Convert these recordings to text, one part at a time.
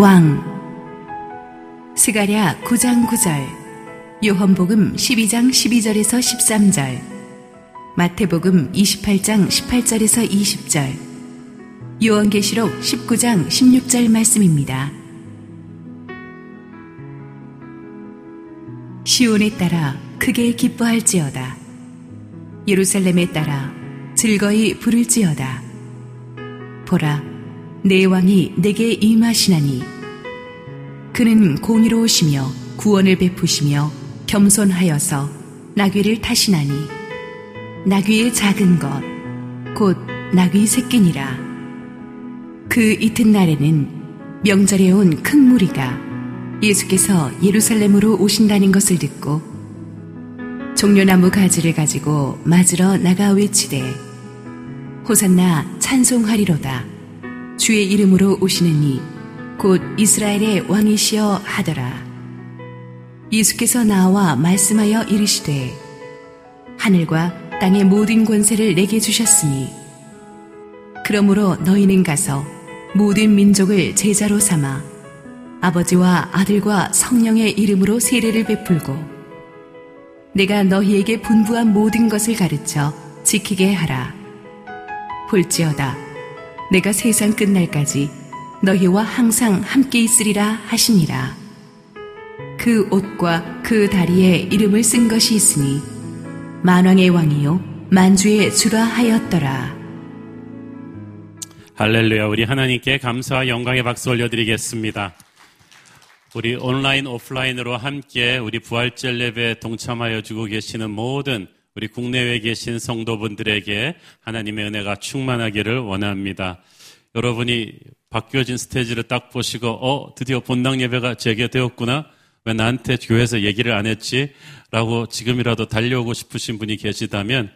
왕 스가랴 9장 9절 요한복음 12장 12절에서 13절 마태복음 28장 18절에서 20절 요한계시록 19장 16절 말씀입니다. 시온에 따라 크게 기뻐할지어다. 예루살렘에 따라 즐거이 부를지어다. 보라, 내 왕이 내게 임하시나니 그는 공의로우시며 구원을 베푸시며 겸손하여서 나귀를 타시나니 나귀의 작은 것, 곧 나귀 새끼니라. 그 이튿날에는 명절에 온 큰 무리가 예수께서 예루살렘으로 오신다는 것을 듣고 종려나무 가지를 가지고 맞으러 나가 외치되 호산나 찬송하리로다. 주의 이름으로 오시는 이 곧 이스라엘의 왕이시여 하더라. 예수께서 나와 말씀하여 이르시되 하늘과 땅의 모든 권세를 내게 주셨으니 그러므로 너희는 가서 모든 민족을 제자로 삼아 아버지와 아들과 성령의 이름으로 세례를 베풀고 내가 너희에게 분부한 모든 것을 가르쳐 지키게 하라. 볼지어다. 내가 세상 끝날까지 너희와 항상 함께 있으리라 하시니라. 그 옷과 그 다리에 이름을 쓴 것이 있으니 만왕의 왕이요 만주의 주라 하였더라. 할렐루야. 우리 하나님께 감사와 영광의 박수 올려드리겠습니다. 우리 온라인, 오프라인으로 함께 우리 부활절 예배에 동참하여 주고 계시는 모든 우리 국내외에 계신 성도분들에게 하나님의 은혜가 충만하기를 원합니다. 여러분이 바뀌어진 스테이지를 딱 보시고, 어, 드디어 본당 예배가 재개되었구나? 왜 나한테 교회에서 얘기를 안 했지? 라고 지금이라도 달려오고 싶으신 분이 계시다면,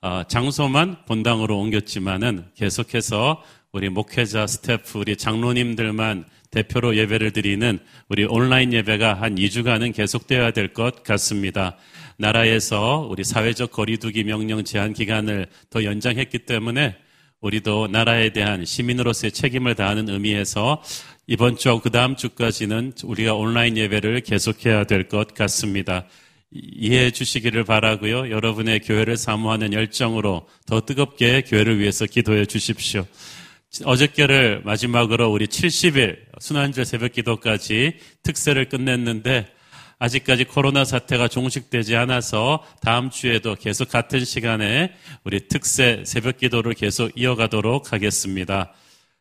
어, 장소만 본당으로 옮겼지만은 계속해서 우리 목회자 스태프, 우리 장로님들만 대표로 예배를 드리는 우리 온라인 예배가 한 2주간은 계속되어야 될 것 같습니다. 나라에서 우리 사회적 거리두기 명령 제한 기간을 더 연장했기 때문에 우리도 나라에 대한 시민으로서의 책임을 다하는 의미에서 이번 주하고 그 다음 주까지는 우리가 온라인 예배를 계속해야 될 것 같습니다. 이해해 주시기를 바라고요. 여러분의 교회를 사모하는 열정으로 더 뜨겁게 교회를 위해서 기도해 주십시오. 어저께를 마지막으로 우리 70일 순환절 새벽 기도까지 특세를 끝냈는데 아직까지 코로나 사태가 종식되지 않아서 다음 주에도 계속 같은 시간에 우리 특세 새벽 기도를 계속 이어가도록 하겠습니다.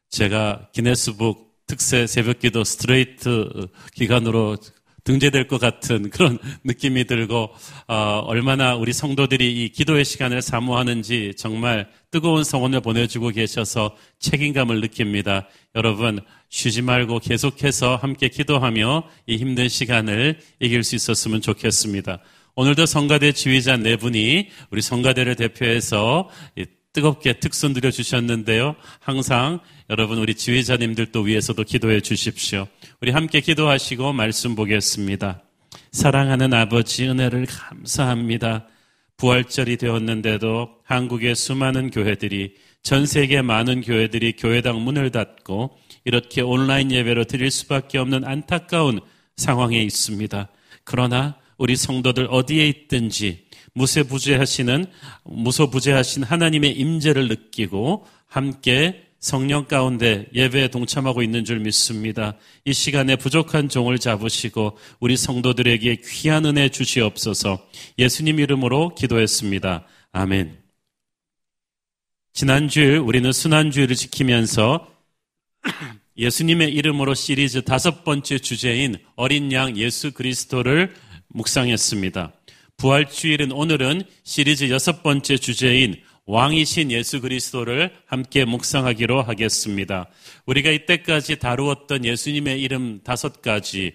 제가 기네스북 특세 새벽 기도 스트레이트 기간으로 등재될 것 같은 그런 느낌이 들고 어, 얼마나 우리 성도들이 이 기도의 시간을 사모하는지 정말 뜨거운 성원을 보내주고 계셔서 책임감을 느낍니다. 여러분 쉬지 말고 계속해서 함께 기도하며 이 힘든 시간을 이길 수 있었으면 좋겠습니다. 오늘도 성가대 지휘자 네 분이 우리 성가대를 대표해서 뜨겁게 특선 드려 주셨는데요. 항상 여러분 우리 지휘자님들도 위해서도 기도해 주십시오. 우리 함께 기도하시고 말씀 보겠습니다. 사랑하는 아버지 은혜를 감사합니다. 부활절이 되었는데도 한국의 수많은 교회들이 전 세계 많은 교회들이 교회당 문을 닫고 이렇게 온라인 예배로 드릴 수밖에 없는 안타까운 상황에 있습니다. 그러나 우리 성도들 어디에 있든지 무쇠부재하시는 무소부재하신 하나님의 임재를 느끼고 함께 성령 가운데 예배에 동참하고 있는 줄 믿습니다. 이 시간에 부족한 종을 잡으시고 우리 성도들에게 귀한 은혜 주시옵소서 예수님 이름으로 기도했습니다. 아멘. 지난주일 우리는 순환주의를 지키면서 예수님의 이름으로 시리즈 다섯 번째 주제인 어린 양 예수 그리스도를 묵상했습니다. 부활주일은 오늘은 시리즈 여섯 번째 주제인 왕이신 예수 그리스도를 함께 묵상하기로 하겠습니다. 우리가 이때까지 다루었던 예수님의 이름 다섯 가지,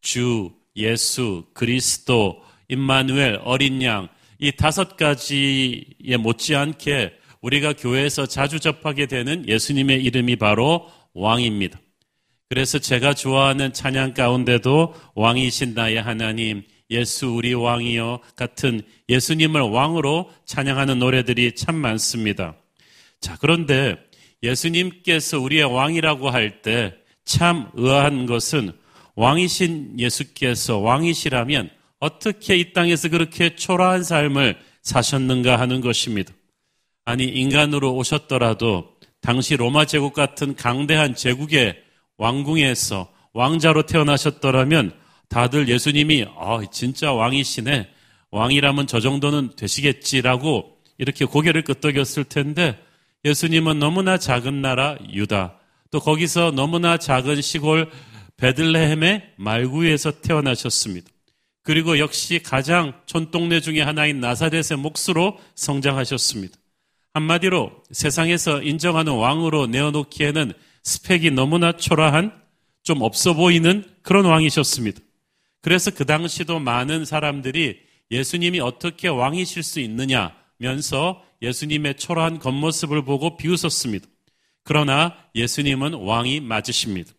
주, 예수, 그리스도, 임마누엘, 어린 양, 이 다섯 가지에 못지않게 우리가 교회에서 자주 접하게 되는 예수님의 이름이 바로 왕입니다. 그래서 제가 좋아하는 찬양 가운데도 왕이신 나의 하나님, 예수 우리 왕이여 같은 예수님을 왕으로 찬양하는 노래들이 참 많습니다. 자, 그런데 예수님께서 우리의 왕이라고 할 때 참 의아한 것은 왕이신 예수께서 왕이시라면 어떻게 이 땅에서 그렇게 초라한 삶을 사셨는가 하는 것입니다. 아니, 인간으로 오셨더라도 당시 로마 제국 같은 강대한 제국의 왕궁에서 왕자로 태어나셨더라면 다들 예수님이 아, 진짜 왕이시네. 왕이라면 저 정도는 되시겠지라고 이렇게 고개를 끄덕였을 텐데 예수님은 너무나 작은 나라 유다 또 거기서 너무나 작은 시골 베들레헴의 말구에서 태어나셨습니다. 그리고 역시 가장 촌동네 중의 하나인 나사렛의 몫으로 성장하셨습니다. 한마디로 세상에서 인정하는 왕으로 내어놓기에는 스펙이 너무나 초라한 좀 없어 보이는 그런 왕이셨습니다. 그래서 그 당시도 많은 사람들이 예수님이 어떻게 왕이실 수 있느냐면서 예수님의 초라한 겉모습을 보고 비웃었습니다. 그러나 예수님은 왕이 맞으십니다.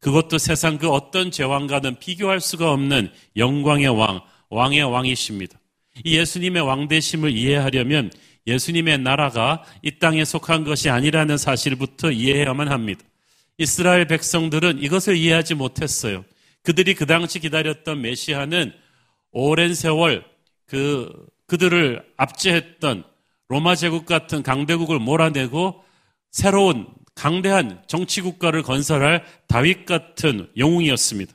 그것도 세상 그 어떤 제왕과는 비교할 수가 없는 영광의 왕, 왕의 왕이십니다. 이 예수님의 왕대심을 이해하려면 예수님의 나라가 이 땅에 속한 것이 아니라는 사실부터 이해해야만 합니다. 이스라엘 백성들은 이것을 이해하지 못했어요. 그들이 그 당시 기다렸던 메시아는 오랜 세월 그, 그들을 압제했던 로마 제국 같은 강대국을 몰아내고 새로운 강대한 정치 국가를 건설할 다윗 같은 영웅이었습니다.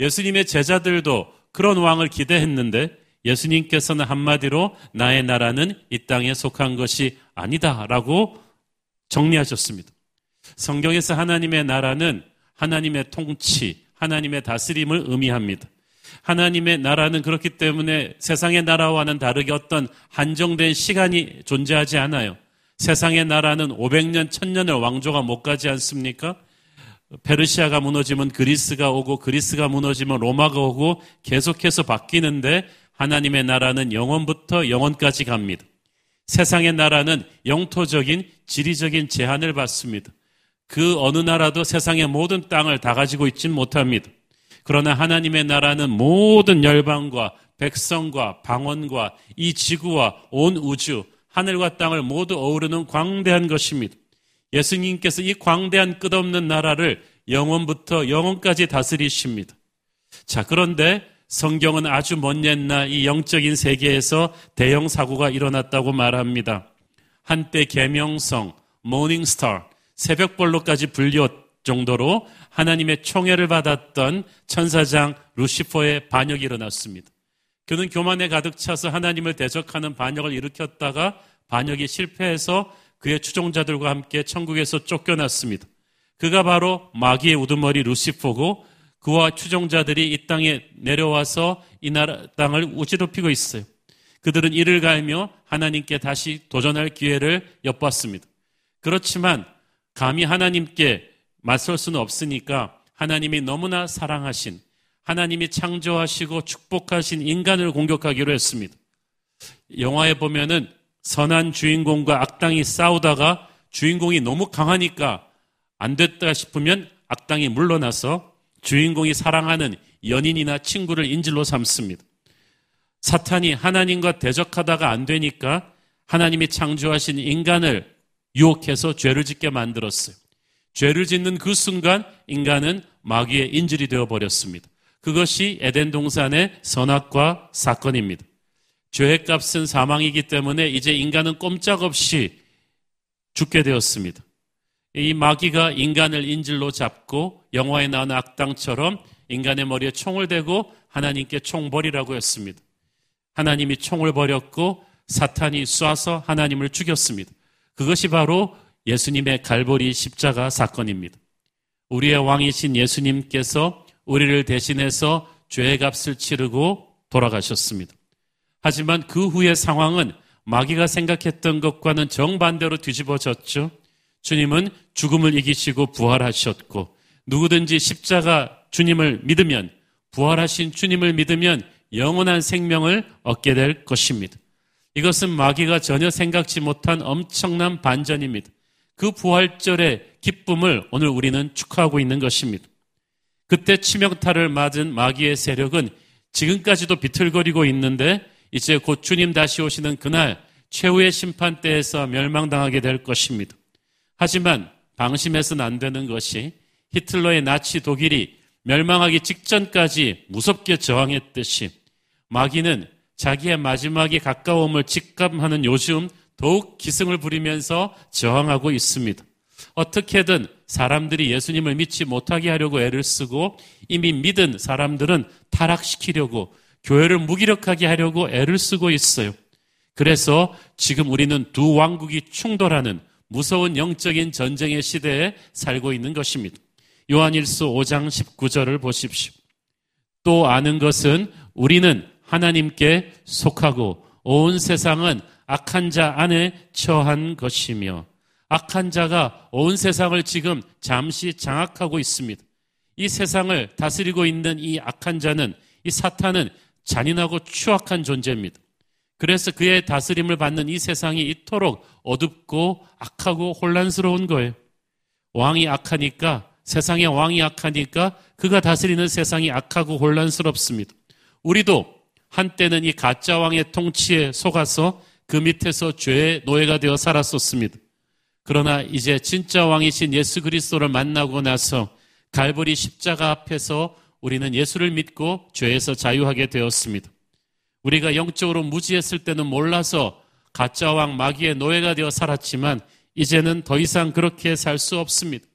예수님의 제자들도 그런 왕을 기대했는데 예수님께서는 한마디로 나의 나라는 이 땅에 속한 것이 아니다라고 정리하셨습니다. 성경에서 하나님의 나라는 하나님의 통치, 하나님의 다스림을 의미합니다. 하나님의 나라는 그렇기 때문에 세상의 나라와는 다르게 어떤 한정된 시간이 존재하지 않아요. 세상의 나라는 500년, 1000년을 왕조가 못 가지 않습니까? 페르시아가 무너지면 그리스가 오고 그리스가 무너지면 로마가 오고 계속해서 바뀌는데 하나님의 나라는 영원부터 영원까지 갑니다. 세상의 나라는 영토적인 지리적인 제한을 받습니다. 그 어느 나라도 세상의 모든 땅을 다 가지고 있진 못합니다. 그러나 하나님의 나라는 모든 열방과 백성과 방언과 이 지구와 온 우주, 하늘과 땅을 모두 어우르는 광대한 것입니다. 예수님께서 이 광대한 끝없는 나라를 영원부터 영원까지 다스리십니다. 자, 그런데 성경은 아주 먼 옛날 이 영적인 세계에서 대형 사고가 일어났다고 말합니다. 한때 계명성, 모닝스타, 새벽벌로까지 불렸 정도로 하나님의 총애를 받았던 천사장 루시퍼의 반역이 일어났습니다. 그는 교만에 가득 차서 하나님을 대적하는 반역을 일으켰다가 반역이 실패해서 그의 추종자들과 함께 천국에서 쫓겨났습니다. 그가 바로 마귀의 우두머리 루시퍼고 그와 추종자들이 이 땅에 내려와서 이 나라 땅을 우지럽히고 있어요. 그들은 이를 갈며 하나님께 다시 도전할 기회를 엿봤습니다. 그렇지만 감히 하나님께 맞설 수는 없으니까 하나님이 너무나 사랑하신 하나님이 창조하시고 축복하신 인간을 공격하기로 했습니다. 영화에 보면은 선한 주인공과 악당이 싸우다가 주인공이 너무 강하니까 안 됐다 싶으면 악당이 물러나서 주인공이 사랑하는 연인이나 친구를 인질로 삼습니다. 사탄이 하나님과 대적하다가 안 되니까 하나님이 창조하신 인간을 유혹해서 죄를 짓게 만들었어요. 죄를 짓는 그 순간 인간은 마귀의 인질이 되어 버렸습니다. 그것이 에덴 동산의 선악과 사건입니다. 죄의 값은 사망이기 때문에 이제 인간은 꼼짝없이 죽게 되었습니다. 이 마귀가 인간을 인질로 잡고 영화에 나오는 악당처럼 인간의 머리에 총을 대고 하나님께 총벌이라고 했습니다. 하나님이 총을 버렸고 사탄이 쏴서 하나님을 죽였습니다. 그것이 바로 예수님의 갈보리 십자가 사건입니다. 우리의 왕이신 예수님께서 우리를 대신해서 죄의 값을 치르고 돌아가셨습니다. 하지만 그 후의 상황은 마귀가 생각했던 것과는 정반대로 뒤집어졌죠. 주님은 죽음을 이기시고 부활하셨고 누구든지 십자가 주님을 믿으면 부활하신 주님을 믿으면 영원한 생명을 얻게 될 것입니다. 이것은 마귀가 전혀 생각지 못한 엄청난 반전입니다. 그 부활절의 기쁨을 오늘 우리는 축하하고 있는 것입니다. 그때 치명타를 맞은 마귀의 세력은 지금까지도 비틀거리고 있는데 이제 곧 주님 다시 오시는 그날 최후의 심판 때에서 멸망당하게 될 것입니다. 하지만 방심해서는 안 되는 것이 히틀러의 나치 독일이 멸망하기 직전까지 무섭게 저항했듯이 마귀는 자기의 마지막에 가까움을 직감하는 요즘 더욱 기승을 부리면서 저항하고 있습니다. 어떻게든 사람들이 예수님을 믿지 못하게 하려고 애를 쓰고 이미 믿은 사람들은 타락시키려고 교회를 무기력하게 하려고 애를 쓰고 있어요. 그래서 지금 우리는 두 왕국이 충돌하는 무서운 영적인 전쟁의 시대에 살고 있는 것입니다. 요한일서 5장 19절을 보십시오. 또 아는 것은 우리는 하나님께 속하고 온 세상은 악한 자 안에 처한 것이며 악한 자가 온 세상을 지금 잠시 장악하고 있습니다. 이 세상을 다스리고 있는 이 악한 자는 이 사탄은 잔인하고 추악한 존재입니다. 그래서 그의 다스림을 받는 이 세상이 이토록 어둡고 악하고 혼란스러운 거예요. 왕이 악하니까 세상의 왕이 악하니까 그가 다스리는 세상이 악하고 혼란스럽습니다. 우리도 한때는 이 가짜 왕의 통치에 속아서 그 밑에서 죄의 노예가 되어 살았었습니다. 그러나 이제 진짜 왕이신 예수 그리스도를 만나고 나서 갈보리 십자가 앞에서 우리는 예수를 믿고 죄에서 자유하게 되었습니다. 우리가 영적으로 무지했을 때는 몰라서 가짜 왕 마귀의 노예가 되어 살았지만 이제는 더 이상 그렇게 살 수 없습니다.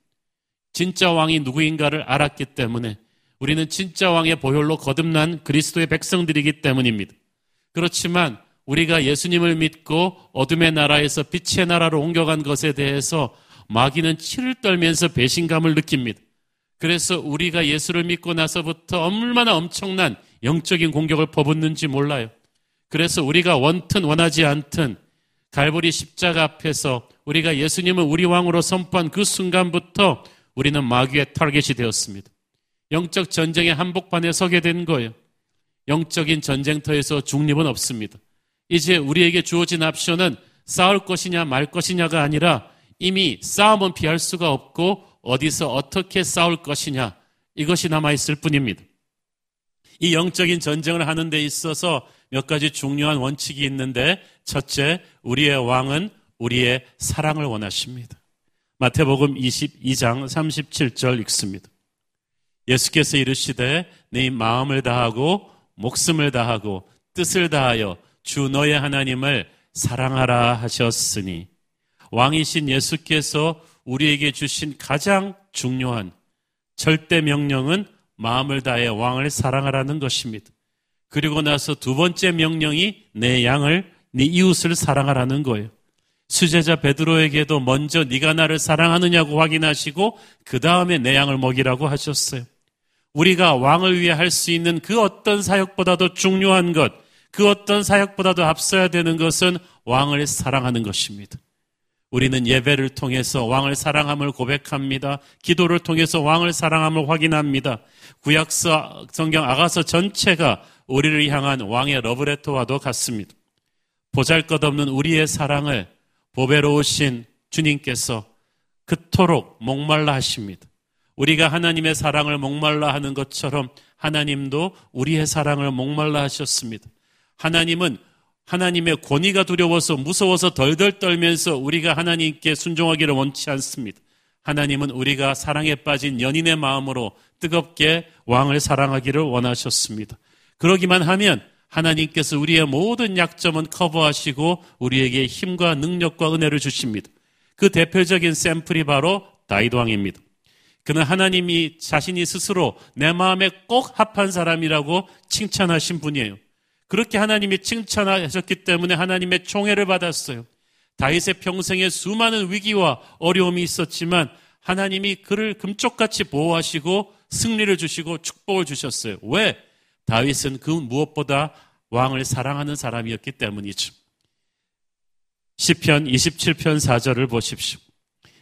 진짜 왕이 누구인가를 알았기 때문에 우리는 진짜 왕의 보혈로 거듭난 그리스도의 백성들이기 때문입니다. 그렇지만 우리가 예수님을 믿고 어둠의 나라에서 빛의 나라로 옮겨간 것에 대해서 마귀는 치를 떨면서 배신감을 느낍니다. 그래서 우리가 예수를 믿고 나서부터 얼마나 엄청난 영적인 공격을 퍼붓는지 몰라요. 그래서 우리가 원튼 원하지 않든 갈보리 십자가 앞에서 우리가 예수님을 우리 왕으로 선포한 그 순간부터 우리는 마귀의 타겟이 되었습니다. 영적 전쟁의 한복판에 서게 된 거예요. 영적인 전쟁터에서 중립은 없습니다. 이제 우리에게 주어진 옵션은 싸울 것이냐 말 것이냐가 아니라 이미 싸움은 피할 수가 없고 어디서 어떻게 싸울 것이냐 이것이 남아있을 뿐입니다. 이 영적인 전쟁을 하는 데 있어서 몇 가지 중요한 원칙이 있는데 첫째, 우리의 왕은 우리의 사랑을 원하십니다. 마태복음 22장 37절 읽습니다. 예수께서 이르시되 네 마음을 다하고 목숨을 다하고 뜻을 다하여 주 너의 하나님을 사랑하라 하셨으니 왕이신 예수께서 우리에게 주신 가장 중요한 절대 명령은 마음을 다해 왕을 사랑하라는 것입니다. 그리고 나서 두 번째 명령이 내 양을 네 이웃을 사랑하라는 거예요. 수제자 베드로에게도 먼저 네가 나를 사랑하느냐고 확인하시고 그 다음에 내 양을 먹이라고 하셨어요. 우리가 왕을 위해 할 수 있는 그 어떤 사역보다도 중요한 것, 그 어떤 사역보다도 앞서야 되는 것은 왕을 사랑하는 것입니다. 우리는 예배를 통해서 왕을 사랑함을 고백합니다. 기도를 통해서 왕을 사랑함을 확인합니다. 구약서 성경 아가서 전체가 우리를 향한 왕의 러브레터와도 같습니다. 보잘 것 없는 우리의 사랑을 보배로우신 주님께서 그토록 목말라 하십니다. 우리가 하나님의 사랑을 목말라 하는 것처럼 하나님도 우리의 사랑을 목말라 하셨습니다. 하나님은 하나님의 권위가 두려워서 무서워서 덜덜 떨면서 우리가 하나님께 순종하기를 원치 않습니다. 하나님은 우리가 사랑에 빠진 연인의 마음으로 뜨겁게 왕을 사랑하기를 원하셨습니다. 그러기만 하면 하나님께서 우리의 모든 약점은 커버하시고 우리에게 힘과 능력과 은혜를 주십니다. 그 대표적인 샘플이 바로 다이도 왕입니다. 그는 하나님이 자신이 스스로 내 마음에 꼭 합한 사람이라고 칭찬하신 분이에요. 그렇게 하나님이 칭찬하셨기 때문에 하나님의 총애를 받았어요. 다윗의 평생에 수많은 위기와 어려움이 있었지만 하나님이 그를 금쪽같이 보호하시고 승리를 주시고 축복을 주셨어요. 왜? 다윗은 그 무엇보다 왕을 사랑하는 사람이었기 때문이죠. 시편 27편 4절을 보십시오.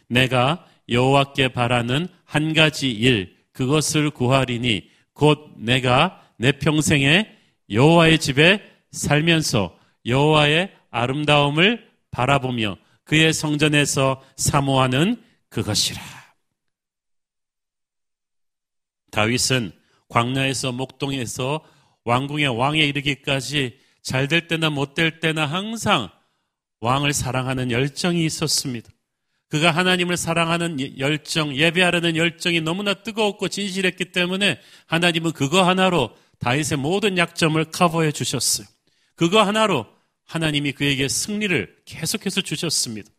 내가 여호와께 바라는 한 가지 일 그것을 구하리니 곧 내가 내 평생에 여호와의 집에 살면서 여호와의 아름다움을 바라보며 그의 성전에서 사모하는 그것이라. 다윗은 광야에서 목동에서 왕궁의 왕에 이르기까지 잘 될 때나 못 될 때나 항상 왕을 사랑하는 열정이 있었습니다. 그가 하나님을 사랑하는 열정, 예배하려는 열정이 너무나 뜨거웠고 진실했기 때문에 하나님은 그거 하나로 다윗의 모든 약점을 커버해 주셨어요. 그거 하나로 하나님이 그에게 승리를 계속해서 주셨습니다.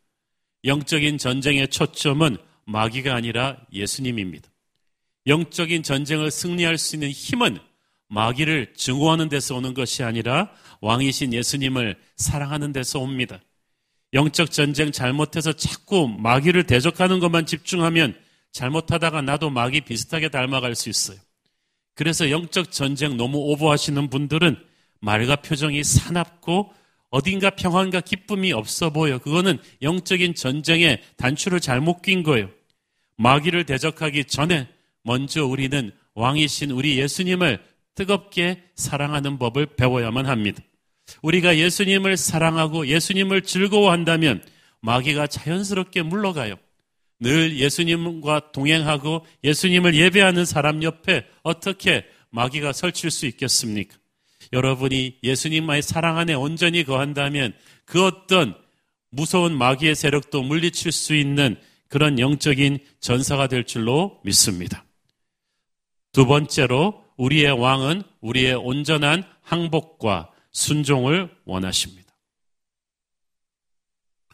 영적인 전쟁의 초점은 마귀가 아니라 예수님입니다. 영적인 전쟁을 승리할 수 있는 힘은 마귀를 증오하는 데서 오는 것이 아니라 왕이신 예수님을 사랑하는 데서 옵니다. 영적 전쟁 잘못해서 자꾸 마귀를 대적하는 것만 집중하면 잘못하다가 나도 마귀 비슷하게 닮아갈 수 있어요. 그래서 영적 전쟁 너무 오버하시는 분들은 말과 표정이 사납고 어딘가 평안과 기쁨이 없어 보여. 그거는 영적인 전쟁의 단추를 잘못 낀 거예요. 마귀를 대적하기 전에 먼저 우리는 왕이신 우리 예수님을 뜨겁게 사랑하는 법을 배워야만 합니다. 우리가 예수님을 사랑하고 예수님을 즐거워한다면 마귀가 자연스럽게 물러가요. 늘 예수님과 동행하고 예수님을 예배하는 사람 옆에 어떻게 마귀가 설칠 수 있겠습니까? 여러분이 예수님만의 사랑 안에 온전히 거한다면 그 어떤 무서운 마귀의 세력도 물리칠 수 있는 그런 영적인 전사가 될 줄로 믿습니다. 두 번째로 우리의 왕은 우리의 온전한 항복과 순종을 원하십니다.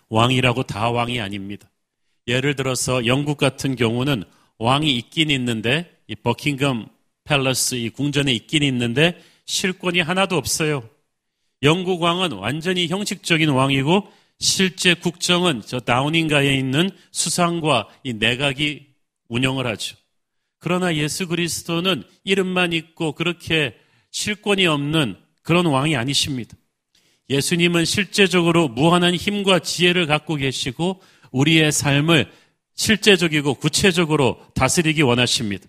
왕이라고 다 왕이 아닙니다. 예를 들어서 영국 같은 경우는 왕이 있긴 있는데 이 버킹엄 팰러스 이 궁전에 있긴 있는데 실권이 하나도 없어요. 영국 왕은 완전히 형식적인 왕이고 실제 국정은 저 다우닝가에 있는 수상과 이 내각이 운영을 하죠. 그러나 예수 그리스도는 이름만 있고 그렇게 실권이 없는 그런 왕이 아니십니다. 예수님은 실제적으로 무한한 힘과 지혜를 갖고 계시고 우리의 삶을 실제적이고 구체적으로 다스리기 원하십니다.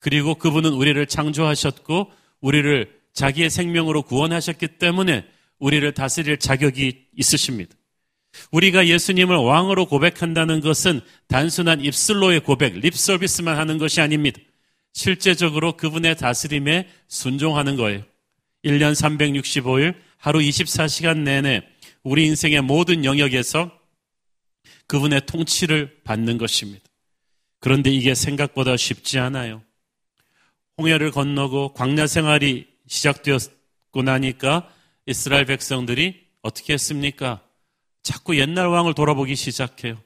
그리고 그분은 우리를 창조하셨고 우리를 자기의 생명으로 구원하셨기 때문에 우리를 다스릴 자격이 있으십니다. 우리가 예수님을 왕으로 고백한다는 것은 단순한 입술로의 고백, 립 서비스만 하는 것이 아닙니다. 실제적으로 그분의 다스림에 순종하는 거예요. 1년 365일 하루 24시간 내내 우리 인생의 모든 영역에서 그분의 통치를 받는 것입니다. 그런데 이게 생각보다 쉽지 않아요. 홍해를 건너고 광야 생활이 시작되었고 나니까 이스라엘 백성들이 어떻게 했습니까? 자꾸 옛날 왕을 돌아보기 시작해요.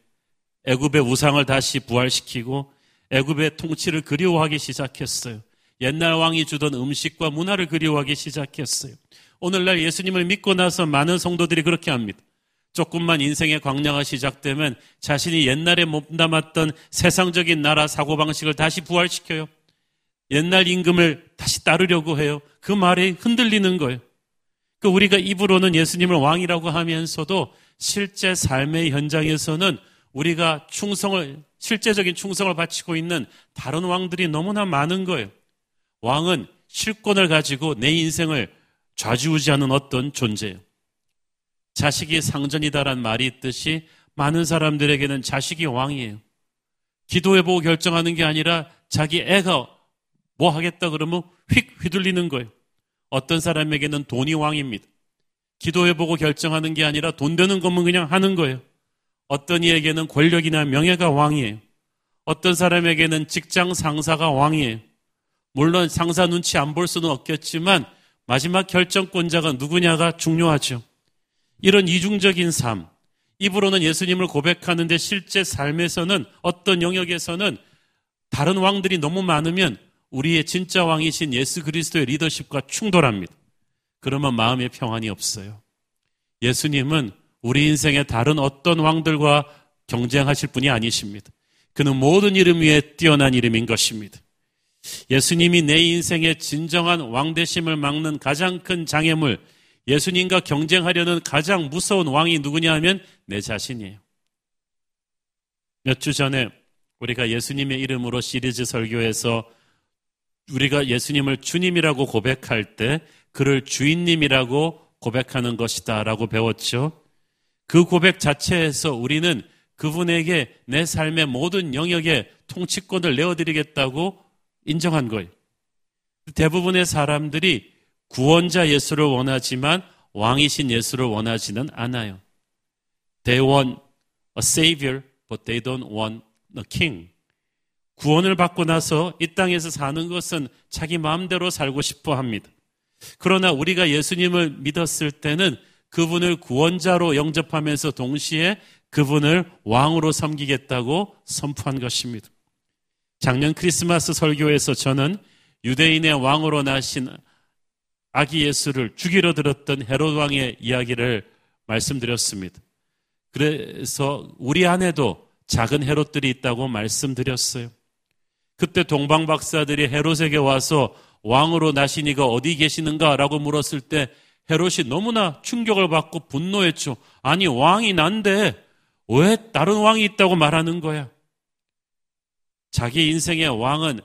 애굽의 우상을 다시 부활시키고 애굽의 통치를 그리워하기 시작했어요. 옛날 왕이 주던 음식과 문화를 그리워하기 시작했어요. 오늘날 예수님을 믿고 나서 많은 성도들이 그렇게 합니다. 조금만 인생의 광야가 시작되면 자신이 옛날에 몸담았던 세상적인 나라 사고방식을 다시 부활시켜요. 옛날 임금을 다시 따르려고 해요. 그 말에 흔들리는 거예요. 그 우리가 입으로는 예수님을 왕이라고 하면서도 실제 삶의 현장에서는 우리가 충성을, 실제적인 충성을 바치고 있는 다른 왕들이 너무나 많은 거예요. 왕은 실권을 가지고 내 인생을 좌지우지하는 어떤 존재예요. 자식이 상전이다란 말이 있듯이 많은 사람들에게는 자식이 왕이에요. 기도해보고 결정하는 게 아니라 자기 애가 뭐 하겠다 그러면 휙 휘둘리는 거예요. 어떤 사람에게는 돈이 왕입니다. 기도해보고 결정하는 게 아니라 돈 되는 것만 그냥 하는 거예요. 어떤 이에게는 권력이나 명예가 왕이에요. 어떤 사람에게는 직장 상사가 왕이에요. 물론 상사 눈치 안 볼 수는 없겠지만 마지막 결정권자가 누구냐가 중요하죠. 이런 이중적인 삶, 입으로는 예수님을 고백하는데 실제 삶에서는 어떤 영역에서는 다른 왕들이 너무 많으면 우리의 진짜 왕이신 예수 그리스도의 리더십과 충돌합니다. 그러면 마음의 평안이 없어요. 예수님은 우리 인생의 다른 어떤 왕들과 경쟁하실 분이 아니십니다. 그는 모든 이름 위에 뛰어난 이름인 것입니다. 예수님이 내 인생의 진정한 왕대심을 막는 가장 큰 장애물, 예수님과 경쟁하려는 가장 무서운 왕이 누구냐 하면 내 자신이에요. 몇 주 전에 우리가 예수님의 이름으로 시리즈 설교에서 우리가 예수님을 주님이라고 고백할 때 그를 주인님이라고 고백하는 것이다 라고 배웠죠. 그 고백 자체에서 우리는 그분에게 내 삶의 모든 영역에 통치권을 내어드리겠다고 인정한 거예요. 대부분의 사람들이 구원자 예수를 원하지만 왕이신 예수를 원하지는 않아요. They want a savior but they don't want a king. 구원을 받고 나서 이 땅에서 사는 것은 자기 마음대로 살고 싶어 합니다. 그러나 우리가 예수님을 믿었을 때는 그분을 구원자로 영접하면서 동시에 그분을 왕으로 섬기겠다고 선포한 것입니다. 작년 크리스마스 설교에서 저는 유대인의 왕으로 나신 아기 예수를 죽이러 들었던 헤롯 왕의 이야기를 말씀드렸습니다. 그래서 우리 안에도 작은 헤롯들이 있다고 말씀드렸어요. 그때 동방 박사들이 헤롯에게 와서 왕으로 나신 이가 어디 계시는가라고 물었을 때 헤롯이 너무나 충격을 받고 분노했죠. 아니 왕이 난데 왜 다른 왕이 있다고 말하는 거야? 자기 인생의 왕은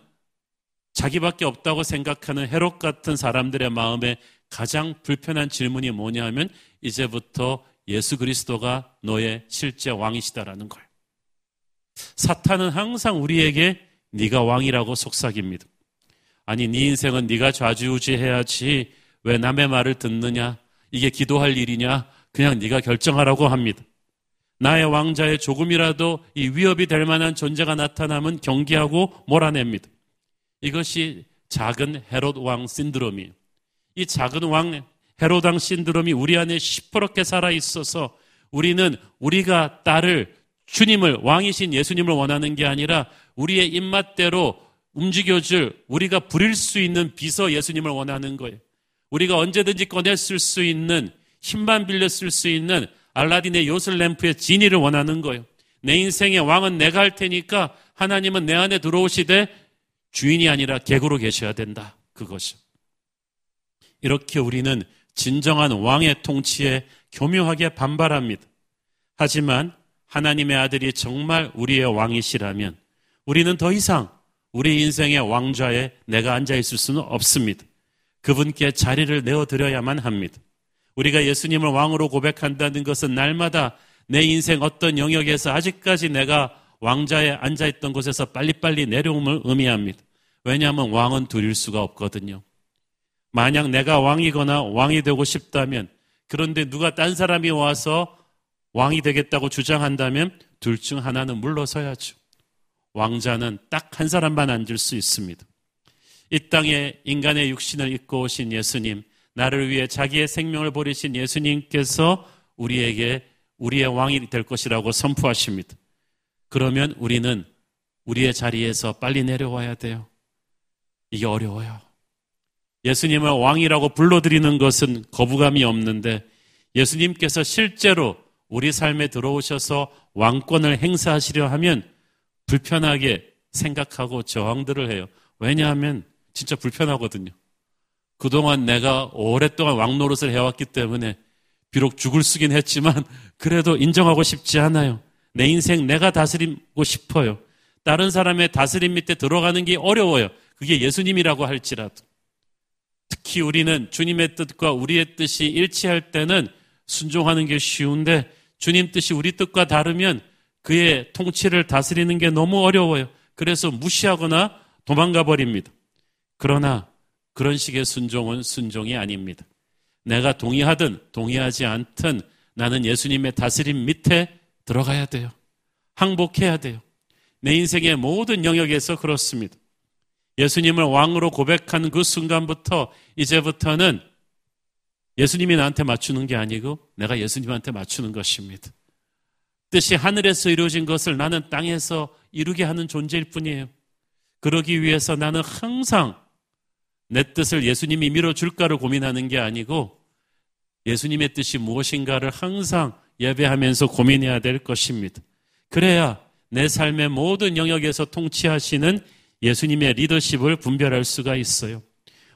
자기밖에 없다고 생각하는 헤롯 같은 사람들의 마음에 가장 불편한 질문이 뭐냐 하면 이제부터 예수 그리스도가 너의 실제 왕이시다라는 거예요. 사탄은 항상 우리에게 네가 왕이라고 속삭입니다. 아니 네 인생은 네가 좌지우지해야지 왜 남의 말을 듣느냐? 이게 기도할 일이냐? 그냥 네가 결정하라고 합니다. 나의 왕자에 조금이라도 이 위협이 될 만한 존재가 나타나면 경계하고 몰아냅니다. 이것이 작은 헤롯 왕 신드롬이에요. 이 작은 왕 헤롯 왕 신드롬이 우리 안에 시퍼렇게 살아 있어서 우리는 우리가 딸을 주님을 왕이신 예수님을 원하는 게 아니라 우리의 입맛대로 움직여줄 우리가 부릴 수 있는 비서 예수님을 원하는 거예요. 우리가 언제든지 쓸수 있는 힘만 쓸수 있는 알라딘의 요술 램프의 진이를 원하는 거예요. 내 인생의 왕은 내가 할 테니까 하나님은 내 안에 들어오시되 주인이 아니라 객으로 계셔야 된다. 그것이. 이렇게 우리는 진정한 왕의 통치에 교묘하게 반발합니다. 하지만 하나님의 아들이 정말 우리의 왕이시라면 우리는 더 이상 우리 인생의 왕좌에 내가 앉아 있을 수는 없습니다. 그분께 자리를 내어드려야만 합니다. 우리가 예수님을 왕으로 고백한다는 것은 날마다 내 인생 어떤 영역에서 아직까지 내가 왕자에 앉아있던 곳에서 빨리빨리 내려옴을 의미합니다. 왜냐하면 왕은 둘일 수가 없거든요. 만약 내가 왕이거나 왕이 되고 싶다면 그런데 누가 딴 사람이 와서 왕이 되겠다고 주장한다면 둘 중 하나는 물러서야죠. 왕자는 딱 한 사람만 앉을 수 있습니다. 이 땅에 인간의 육신을 입고 오신 예수님, 나를 위해 자기의 생명을 버리신 예수님께서 우리에게 우리의 왕이 될 것이라고 선포하십니다. 그러면 우리는 우리의 자리에서 빨리 내려와야 돼요. 이게 어려워요. 예수님을 왕이라고 불러드리는 것은 거부감이 없는데 예수님께서 실제로 우리 삶에 들어오셔서 왕권을 행사하시려 하면 불편하게 생각하고 저항들을 해요. 왜냐하면 진짜 불편하거든요. 그동안 내가 오랫동안 왕 노릇을 해왔기 때문에 비록 죽을 쓰긴 했지만 그래도 인정하고 싶지 않아요. 내 인생 내가 다스리고 싶어요. 다른 사람의 다스림 밑에 들어가는 게 어려워요. 그게 예수님이라고 할지라도. 특히 우리는 주님의 뜻과 우리의 뜻이 일치할 때는 순종하는 게 쉬운데 주님 뜻이 우리 뜻과 다르면 그의 통치를 다스리는 게 너무 어려워요. 그래서 무시하거나 도망가 버립니다. 그러나 그런 식의 순종은 순종이 아닙니다. 내가 동의하든 동의하지 않든 나는 예수님의 다스림 밑에 들어가야 돼요. 항복해야 돼요. 내 인생의 모든 영역에서 그렇습니다. 예수님을 왕으로 고백한 그 순간부터 이제부터는 예수님이 나한테 맞추는 게 아니고 내가 예수님한테 맞추는 것입니다. 뜻이 하늘에서 이루어진 것을 나는 땅에서 이루게 하는 존재일 뿐이에요. 그러기 위해서 나는 항상 내 뜻을 예수님이 밀어줄까를 고민하는 게 아니고 예수님의 뜻이 무엇인가를 항상 예배하면서 고민해야 될 것입니다. 그래야 내 삶의 모든 영역에서 통치하시는 예수님의 리더십을 분별할 수가 있어요.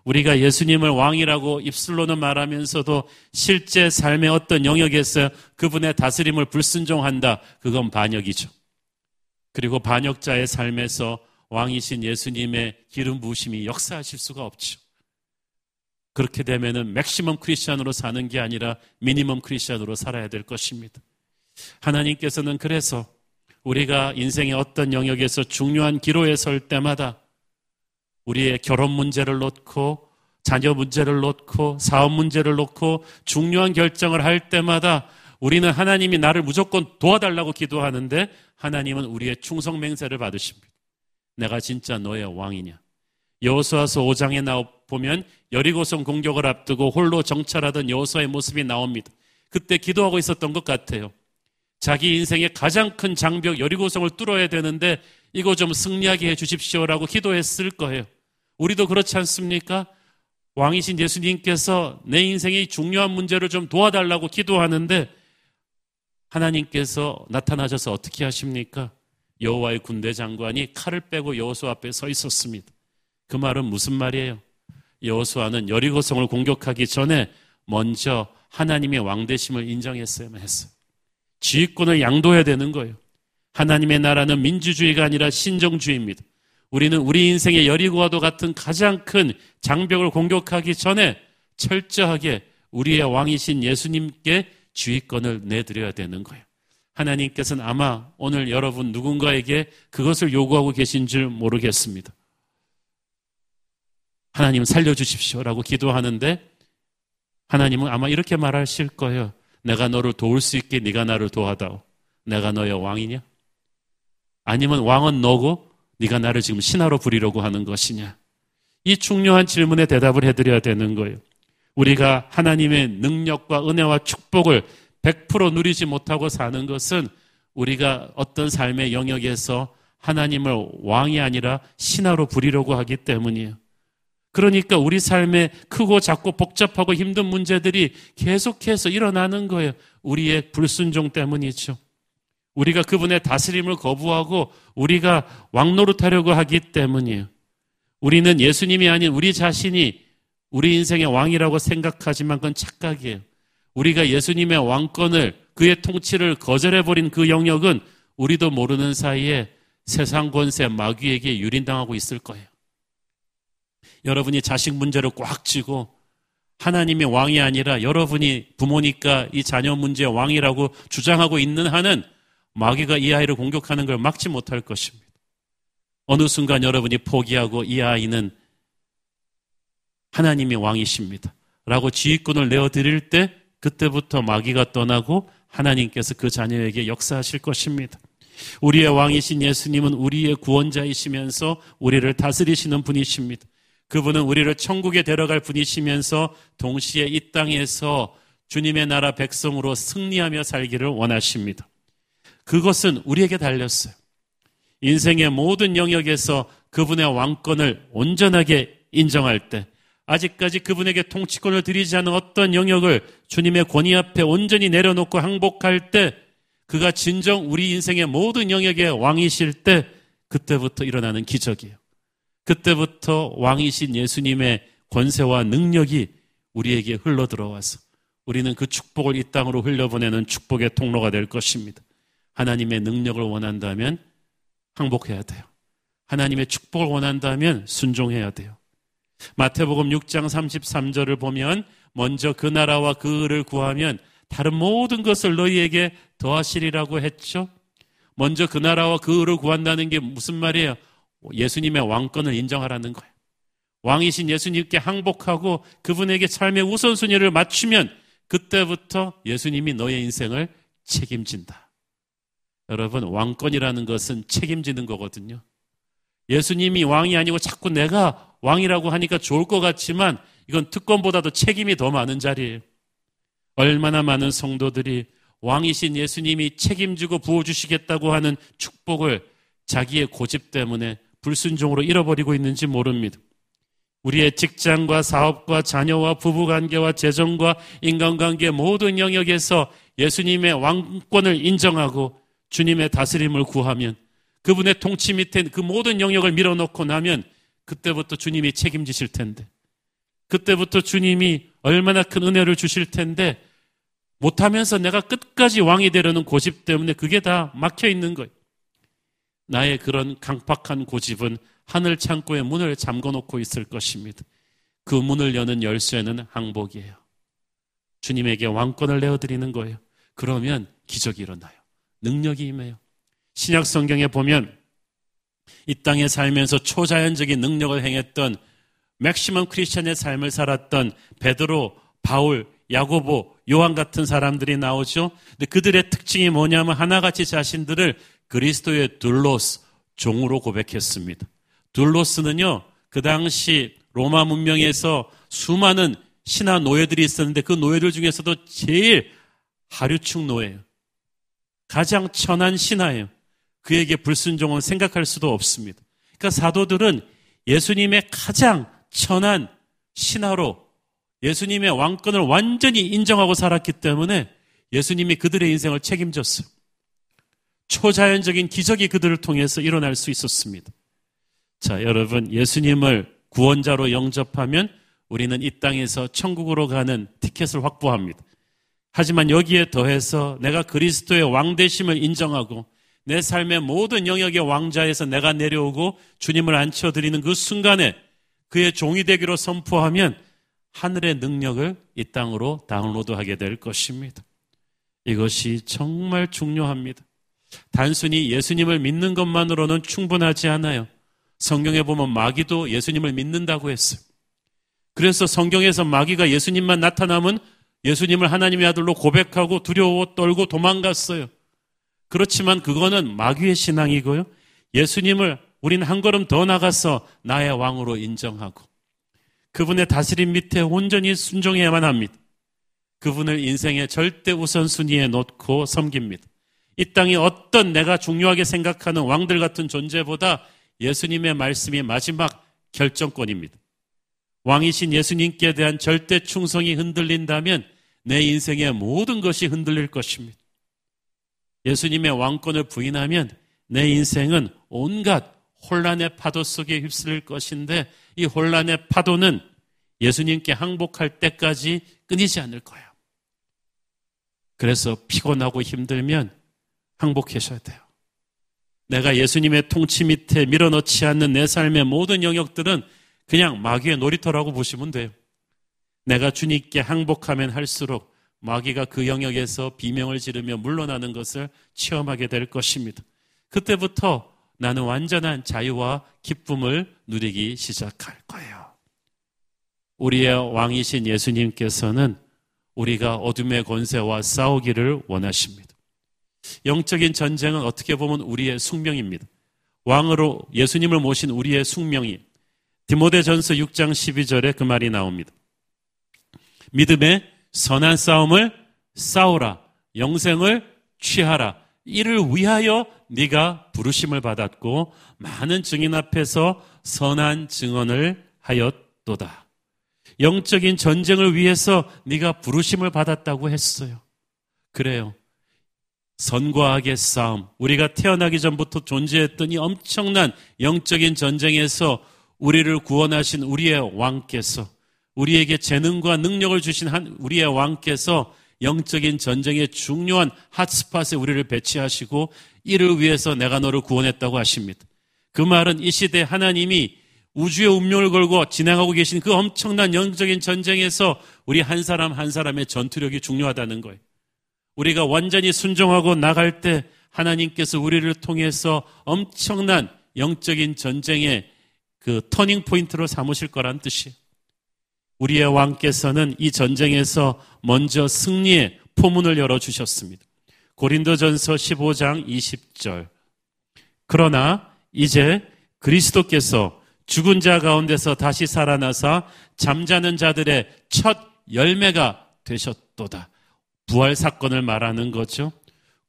우리가 예수님을 왕이라고 입술로는 말하면서도 실제 삶의 어떤 영역에서 그분의 다스림을 불순종한다. 그건 반역이죠. 그리고 반역자의 삶에서 왕이신 예수님의 기름 부으심이 역사하실 수가 없죠. 그렇게 되면은 맥시멈 크리스천으로 사는 게 아니라 미니멈 크리스천으로 살아야 될 것입니다. 하나님께서는 그래서 우리가 인생의 어떤 영역에서 중요한 기로에 설 때마다 우리의 결혼 문제를 놓고 자녀 문제를 놓고 사업 문제를 놓고 중요한 결정을 할 때마다 우리는 하나님이 나를 무조건 도와달라고 기도하는데 하나님은 우리의 충성 맹세를 받으십니다. 내가 진짜 너의 왕이냐? 여호수아서 5장에 나오 보면 여리고성 공격을 앞두고 홀로 정찰하던 여호수아의 모습이 나옵니다. 그때 기도하고 있었던 것 같아요. 자기 인생의 가장 큰 장벽 여리고성을 뚫어야 되는데 이거 좀 승리하게 해 주십시오라고 기도했을 거예요. 우리도 그렇지 않습니까? 왕이신 예수님께서 내 인생의 중요한 문제를 좀 도와달라고 기도하는데 하나님께서 나타나셔서 어떻게 하십니까? 여호와의 군대 장관이 칼을 빼고 여호수 앞에 서 있었습니다. 그 말은 무슨 말이에요? 여호수아는 여리고성을 공격하기 전에 먼저 하나님의 왕대심을 인정했어야만 했어요. 지휘권을 양도해야 되는 거예요. 하나님의 나라는 민주주의가 아니라 신정주의입니다. 우리는 우리 인생의 여리고와도 같은 가장 큰 장벽을 공격하기 전에 철저하게 우리의 왕이신 예수님께 주의권을 내드려야 되는 거예요. 하나님께서는 아마 오늘 여러분 누군가에게 그것을 요구하고 계신 줄 모르겠습니다. 하나님 살려주십시오라고 기도하는데 하나님은 아마 이렇게 말하실 거예요. 내가 너를 도울 수 있게 네가 나를 도와다오. 내가 너의 왕이냐? 아니면 왕은 너고 네가 나를 지금 신하로 부리려고 하는 것이냐? 이 중요한 질문에 대답을 해드려야 되는 거예요. 우리가 하나님의 능력과 은혜와 축복을 100% 누리지 못하고 사는 것은 우리가 어떤 삶의 영역에서 하나님을 왕이 아니라 신하로 부리려고 하기 때문이에요. 그러니까 우리 삶에 크고 작고 복잡하고 힘든 문제들이 계속해서 일어나는 거예요. 우리의 불순종 때문이죠. 우리가 그분의 다스림을 거부하고 우리가 왕노릇하려고 하기 때문이에요. 우리는 예수님이 아닌 우리 자신이 우리 인생의 왕이라고 생각하지만 그건 착각이에요. 우리가 예수님의 왕권을 그의 통치를 거절해버린 그 영역은 우리도 모르는 사이에 세상 권세 마귀에게 유린당하고 있을 거예요. 여러분이 자식 문제를 꽉 쥐고 하나님의 왕이 아니라 여러분이 부모니까 이 자녀 문제의 왕이라고 주장하고 있는 한은 마귀가 이 아이를 공격하는 걸 막지 못할 것입니다. 어느 순간 여러분이 포기하고 이 아이는 하나님이 왕이십니다. 라고 지휘권을 내어드릴 때 그때부터 마귀가 떠나고 하나님께서 그 자녀에게 역사하실 것입니다. 우리의 왕이신 예수님은 우리의 구원자이시면서 우리를 다스리시는 분이십니다. 그분은 우리를 천국에 데려갈 분이시면서 동시에 이 땅에서 주님의 나라 백성으로 승리하며 살기를 원하십니다. 그것은 우리에게 달렸어요. 인생의 모든 영역에서 그분의 왕권을 온전하게 인정할 때, 아직까지 그분에게 통치권을 드리지 않은 어떤 영역을 주님의 권위 앞에 온전히 내려놓고 항복할 때, 그가 진정 우리 인생의 모든 영역의 왕이실 때, 그때부터 일어나는 기적이에요. 그때부터 왕이신 예수님의 권세와 능력이 우리에게 흘러 들어와서 우리는 그 축복을 이 땅으로 흘려보내는 축복의 통로가 될 것입니다. 하나님의 능력을 원한다면 항복해야 돼요. 하나님의 축복을 원한다면 순종해야 돼요. 마태복음 6장 33절을 보면 먼저 그 나라와 그 을을 구하면 다른 모든 것을 너희에게 더하시리라고 했죠. 먼저 그 나라와 그 을을 구한다는 게 무슨 말이에요? 예수님의 왕권을 인정하라는 거예요. 왕이신 예수님께 항복하고 그분에게 삶의 우선순위를 맞추면 그때부터 예수님이 너의 인생을 책임진다. 여러분, 왕권이라는 것은 책임지는 거거든요. 예수님이 왕이 아니고 자꾸 내가 왕이라고 하니까 좋을 것 같지만 이건 특권보다도 책임이 더 많은 자리예요. 얼마나 많은 성도들이 왕이신 예수님이 책임지고 부어주시겠다고 하는 축복을 자기의 고집 때문에 불순종으로 잃어버리고 있는지 모릅니다. 우리의 직장과 사업과 자녀와 부부관계와 재정과 인간관계 모든 영역에서 예수님의 왕권을 인정하고 주님의 다스림을 구하면 그분의 통치 밑에 그 모든 영역을 밀어넣고 나면 그때부터 주님이 책임지실 텐데 그때부터 주님이 얼마나 큰 은혜를 주실 텐데 못하면서 내가 끝까지 왕이 되려는 고집 때문에 그게 다 막혀 있는 거예요. 나의 그런 강팍한 고집은 하늘 창고의 문을 잠궈 놓고 있을 것입니다. 그 문을 여는 열쇠는 항복이에요. 주님에게 왕권을 내어드리는 거예요. 그러면 기적이 일어나요. 능력이 임해요. 신약 성경에 보면 이 땅에 살면서 초자연적인 능력을 행했던 맥시멈 크리스천의 삶을 살았던 베드로, 바울, 야고보, 요한 같은 사람들이 나오죠. 근데 그들의 특징이 뭐냐면 하나같이 자신들을 그리스도의 둘로스 종으로 고백했습니다. 둘로스는요, 그 당시 로마 문명에서 수많은 신하 노예들이 있었는데 그 노예들 중에서도 제일 하류층 노예예요. 가장 천한 신하예요. 그에게 불순종은 생각할 수도 없습니다. 그러니까 사도들은 예수님의 가장 천한 신하로 예수님의 왕권을 완전히 인정하고 살았기 때문에 예수님이 그들의 인생을 책임졌어요. 초자연적인 기적이 그들을 통해서 일어날 수 있었습니다. 자, 여러분, 예수님을 구원자로 영접하면 우리는 이 땅에서 천국으로 가는 티켓을 확보합니다. 하지만 여기에 더해서 내가 그리스도의 왕대심을 인정하고 내 삶의 모든 영역의 왕자에서 내가 내려오고 주님을 앉혀드리는 그 순간에 그의 종이 되기로 선포하면 하늘의 능력을 이 땅으로 다운로드하게 될 것입니다. 이것이 정말 중요합니다. 단순히 예수님을 믿는 것만으로는 충분하지 않아요. 성경에 보면 마귀도 예수님을 믿는다고 했어요. 그래서 성경에서 마귀가 예수님만 나타나면 예수님을 하나님의 아들로 고백하고 두려워 떨고 도망갔어요. 그렇지만 그거는 마귀의 신앙이고요. 예수님을 우린 한 걸음 더 나가서 나의 왕으로 인정하고 그분의 다스림 밑에 온전히 순종해야만 합니다. 그분을 인생의 절대 우선순위에 놓고 섬깁니다. 이 땅에 어떤 내가 중요하게 생각하는 왕들 같은 존재보다 예수님의 말씀이 마지막 결정권입니다. 왕이신 예수님께 대한 절대 충성이 흔들린다면 내 인생의 모든 것이 흔들릴 것입니다. 예수님의 왕권을 부인하면 내 인생은 온갖 혼란의 파도 속에 휩쓸릴 것인데 이 혼란의 파도는 예수님께 항복할 때까지 끊이지 않을 거예요. 그래서 피곤하고 힘들면 항복하셔야 돼요. 내가 예수님의 통치 밑에 밀어넣지 않는 내 삶의 모든 영역들은 그냥 마귀의 놀이터라고 보시면 돼요. 내가 주님께 항복하면 할수록 마귀가 그 영역에서 비명을 지르며 물러나는 것을 체험하게 될 것입니다. 그때부터 나는 완전한 자유와 기쁨을 누리기 시작할 거예요. 우리의 왕이신 예수님께서는 우리가 어둠의 권세와 싸우기를 원하십니다. 영적인 전쟁은 어떻게 보면 우리의 숙명입니다. 왕으로 예수님을 모신 우리의 숙명이 디모데전서 6장 12절에 그 말이 나옵니다. 믿음의 선한 싸움을 싸우라. 영생을 취하라. 이를 위하여 네가 부르심을 받았고 많은 증인 앞에서 선한 증언을 하였도다. 영적인 전쟁을 위해서 네가 부르심을 받았다고 했어요. 그래요. 선과 악의 싸움, 우리가 태어나기 전부터 존재했던 이 엄청난 영적인 전쟁에서 우리를 구원하신 우리의 왕께서 우리에게 재능과 능력을 주신 한 우리의 왕께서 영적인 전쟁의 중요한 핫스팟에 우리를 배치하시고 이를 위해서 내가 너를 구원했다고 하십니다. 그 말은 이 시대 하나님이 우주의 운명을 걸고 진행하고 계신 그 엄청난 영적인 전쟁에서 우리 한 사람 한 사람의 전투력이 중요하다는 거예요. 우리가 완전히 순종하고 나갈 때 하나님께서 우리를 통해서 엄청난 영적인 전쟁의 그 turning point로 삼으실 거란 뜻이에요. 우리의 왕께서는 이 전쟁에서 먼저 승리의 포문을 열어주셨습니다. 고린도전서 15장 20절. 그러나 이제 그리스도께서 죽은 자 가운데서 다시 살아나사 잠자는 자들의 첫 열매가 되셨도다. 부활 사건을 말하는 거죠.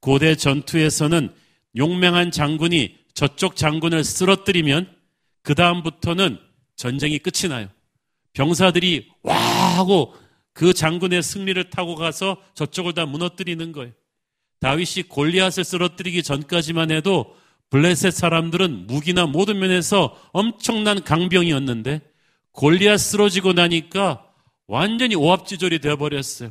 고대 전투에서는 용맹한 장군이 저쪽 장군을 쓰러뜨리면 그 다음부터는 전쟁이 끝이 나요. 병사들이 와 하고 그 장군의 승리를 타고 가서 저쪽을 다 무너뜨리는 거예요. 다윗이 골리앗을 쓰러뜨리기 전까지만 해도 블레셋 사람들은 무기나 모든 면에서 엄청난 강병이었는데 골리앗 쓰러지고 나니까 완전히 오합지졸이 되어버렸어요.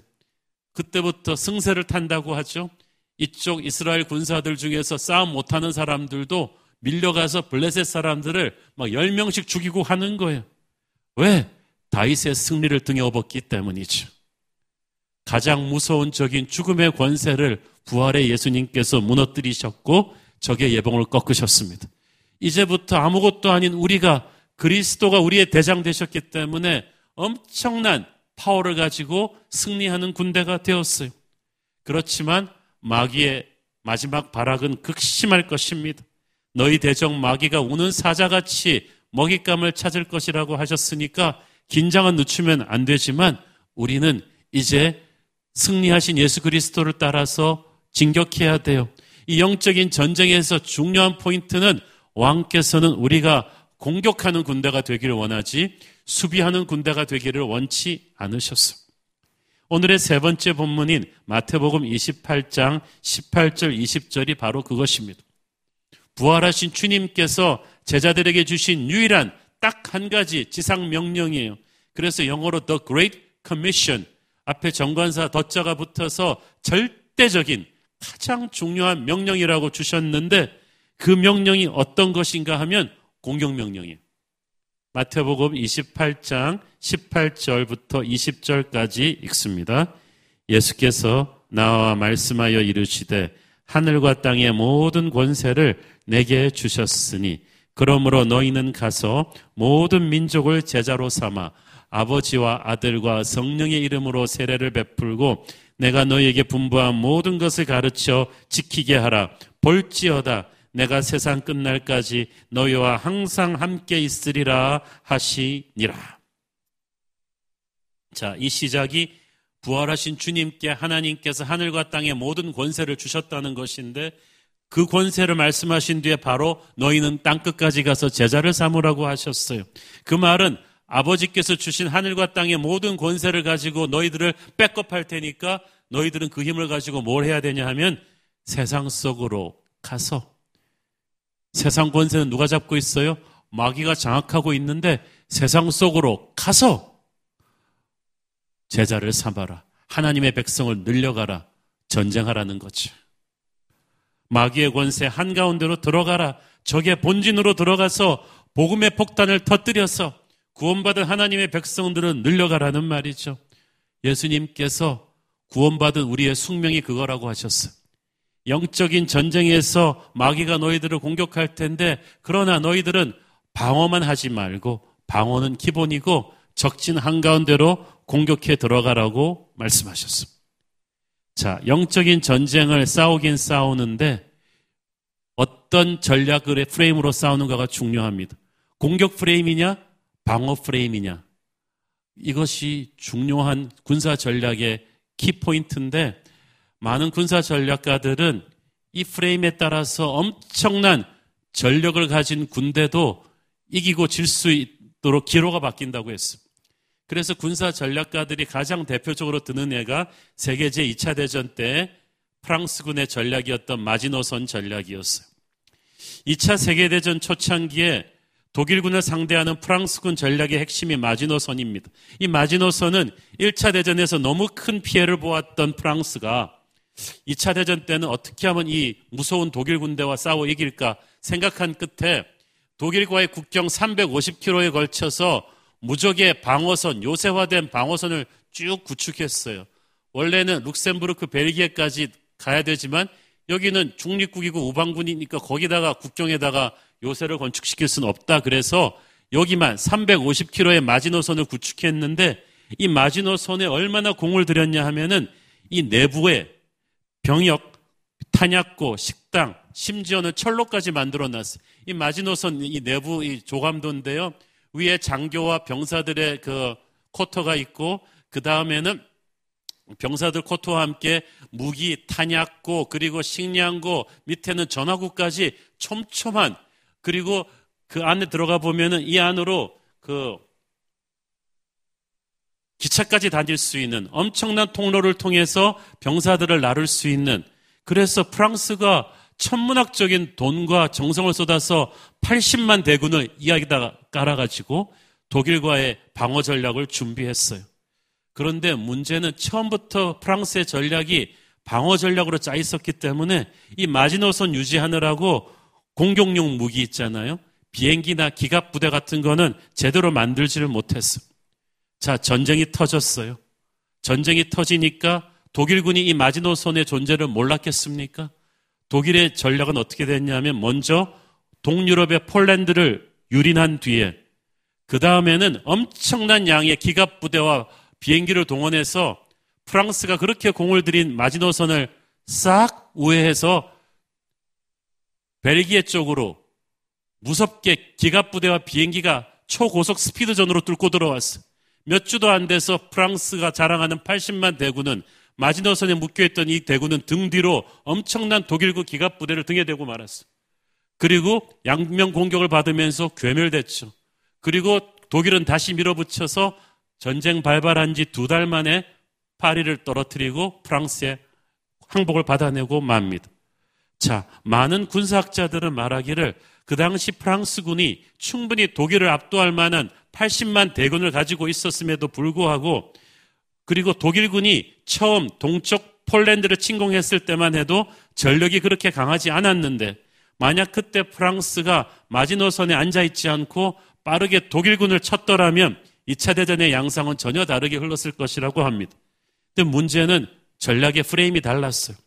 그때부터 승세를 탄다고 하죠. 이쪽 이스라엘 군사들 중에서 싸움 못하는 사람들도 밀려가서 블레셋 사람들을 막 10명씩 죽이고 하는 거예요. 왜? 다윗의 승리를 등에 업었기 때문이죠. 가장 무서운 적인 죽음의 권세를 부활의 예수님께서 무너뜨리셨고 적의 예봉을 꺾으셨습니다. 이제부터 아무것도 아닌 우리가 그리스도가 우리의 대장 되셨기 때문에 엄청난 파워를 가지고 승리하는 군대가 되었어요. 그렇지만 마귀의 마지막 발악은 극심할 것입니다. 너희 대적 마귀가 우는 사자같이 먹잇감을 찾을 것이라고 하셨으니까 긴장은 늦추면 안 되지만 우리는 이제 승리하신 예수 그리스도를 따라서 진격해야 돼요. 이 영적인 전쟁에서 중요한 포인트는 왕께서는 우리가 공격하는 군대가 되기를 원하지 수비하는 군대가 되기를 원치 않으셨어. 오늘의 세 번째 본문인 마태복음 28장 18절 20절이 바로 그것입니다. 부활하신 주님께서 제자들에게 주신 유일한 딱 한 가지 지상 명령이에요. 그래서 영어로 The Great Commission 앞에 정관사 덧자가 붙어서 절대적인 가장 중요한 명령이라고 주셨는데 그 명령이 어떤 것인가 하면 공격 명령이에요. 마태복음 28장 18절부터 20절까지 읽습니다. 예수께서 나와 말씀하여 이르시되 하늘과 땅의 모든 권세를 내게 주셨으니 그러므로 너희는 가서 모든 민족을 제자로 삼아 아버지와 아들과 성령의 이름으로 세례를 베풀고 내가 너희에게 분부한 모든 것을 가르쳐 지키게 하라. 볼지어다. 내가 세상 끝날까지 너희와 항상 함께 있으리라 하시니라. 자, 이 시작이 부활하신 주님께 하나님께서 하늘과 땅의 모든 권세를 주셨다는 것인데 그 권세를 말씀하신 뒤에 바로 너희는 땅 끝까지 가서 제자를 삼으라고 하셨어요. 그 말은 아버지께서 주신 하늘과 땅의 모든 권세를 가지고 너희들을 백업할 테니까 너희들은 그 힘을 가지고 뭘 해야 되냐 하면 세상 속으로 가서 세상 권세는 누가 잡고 있어요? 마귀가 장악하고 있는데 세상 속으로 가서 제자를 삼아라. 하나님의 백성을 늘려가라. 전쟁하라는 거죠. 마귀의 권세 한가운데로 들어가라. 적의 본진으로 들어가서 복음의 폭탄을 터뜨려서 구원받은 하나님의 백성들은 늘려가라는 말이죠. 예수님께서 구원받은 우리의 숙명이 그거라고 하셨어요. 영적인 전쟁에서 마귀가 너희들을 공격할 텐데 그러나 너희들은 방어만 하지 말고 방어는 기본이고 적진 한가운데로 공격해 들어가라고 말씀하셨습니다. 자, 영적인 전쟁을 싸우긴 싸우는데 어떤 전략의 프레임으로 싸우는가가 중요합니다. 공격 프레임이냐? 방어 프레임이냐. 이것이 중요한 군사 전략의 키포인트인데 많은 군사 전략가들은 이 프레임에 따라서 엄청난 전력을 가진 군대도 이기고 질 수 있도록 기로가 바뀐다고 했습니다. 그래서 군사 전략가들이 가장 대표적으로 드는 애가 세계 제2차 대전 때 프랑스군의 전략이었던 마지노선 전략이었어요. 2차 세계대전 초창기에 독일군을 상대하는 프랑스군 전략의 핵심이 마지노선입니다. 이 마지노선은 1차 대전에서 너무 큰 피해를 보았던 프랑스가 2차 대전 때는 어떻게 하면 이 무서운 독일 군대와 싸워 이길까 생각한 끝에 독일과의 국경 350km에 걸쳐서 무적의 방어선, 요새화된 방어선을 쭉 구축했어요. 원래는 룩셈부르크 벨기에까지 가야 되지만 여기는 중립국이고 우방군이니까 거기다가 국경에다가 요새를 건축시킬 수는 없다. 그래서 여기만 350km의 마지노선을 구축했는데 이 마지노선에 얼마나 공을 들였냐 하면은 이 내부에 병역, 탄약고, 식당, 심지어는 철로까지 만들어 놨어요. 이 마지노선 이 내부 이 조감도인데요. 위에 장교와 병사들의 그 코터가 있고 그 다음에는 병사들 코트와 함께 무기, 탄약고, 그리고 식량고, 밑에는 전화구까지 촘촘한, 그리고 그 안에 들어가 보면은 이 안으로 그 기차까지 다닐 수 있는 엄청난 통로를 통해서 병사들을 나를 수 있는 그래서 프랑스가 천문학적인 돈과 정성을 쏟아서 80만 대군을 이야기다 깔아가지고 독일과의 방어 전략을 준비했어요. 그런데 문제는 처음부터 프랑스의 전략이 방어 전략으로 짜 있었기 때문에 이 마지노선 유지하느라고 공격용 무기 있잖아요. 비행기나 기갑 부대 같은 거는 제대로 만들지를 못했어. 자, 전쟁이 터졌어요. 전쟁이 터지니까 독일군이 이 마지노선의 존재를 몰랐겠습니까? 독일의 전략은 어떻게 됐냐면 먼저 동유럽의 폴란드를 유린한 뒤에 그 다음에는 엄청난 양의 기갑 부대와 비행기를 동원해서 프랑스가 그렇게 공을 들인 마지노선을 싹 우회해서 벨기에 쪽으로 무섭게 기갑 부대와 비행기가 초고속 스피드전으로 뚫고 들어왔어. 몇 주도 안 돼서 프랑스가 자랑하는 80만 대군은 마지노선에 묶여있던 이 대군은 등 뒤로 엄청난 독일군 기갑 부대를 등에 대고 말았어. 그리고 양면 공격을 받으면서 괴멸됐죠. 그리고 독일은 다시 밀어붙여서 전쟁 발발한 지 두 달 만에 파리를 떨어뜨리고 프랑스의 항복을 받아내고 맙니다. 자, 많은 군사학자들은 말하기를 그 당시 프랑스군이 충분히 독일을 압도할 만한 80만 대군을 가지고 있었음에도 불구하고 그리고 독일군이 처음 동쪽 폴란드를 침공했을 때만 해도 전력이 그렇게 강하지 않았는데 만약 그때 프랑스가 마지노선에 앉아 있지 않고 빠르게 독일군을 쳤더라면 2차 대전의 양상은 전혀 다르게 흘렀을 것이라고 합니다. 근데 문제는 전략의 프레임이 달랐어요.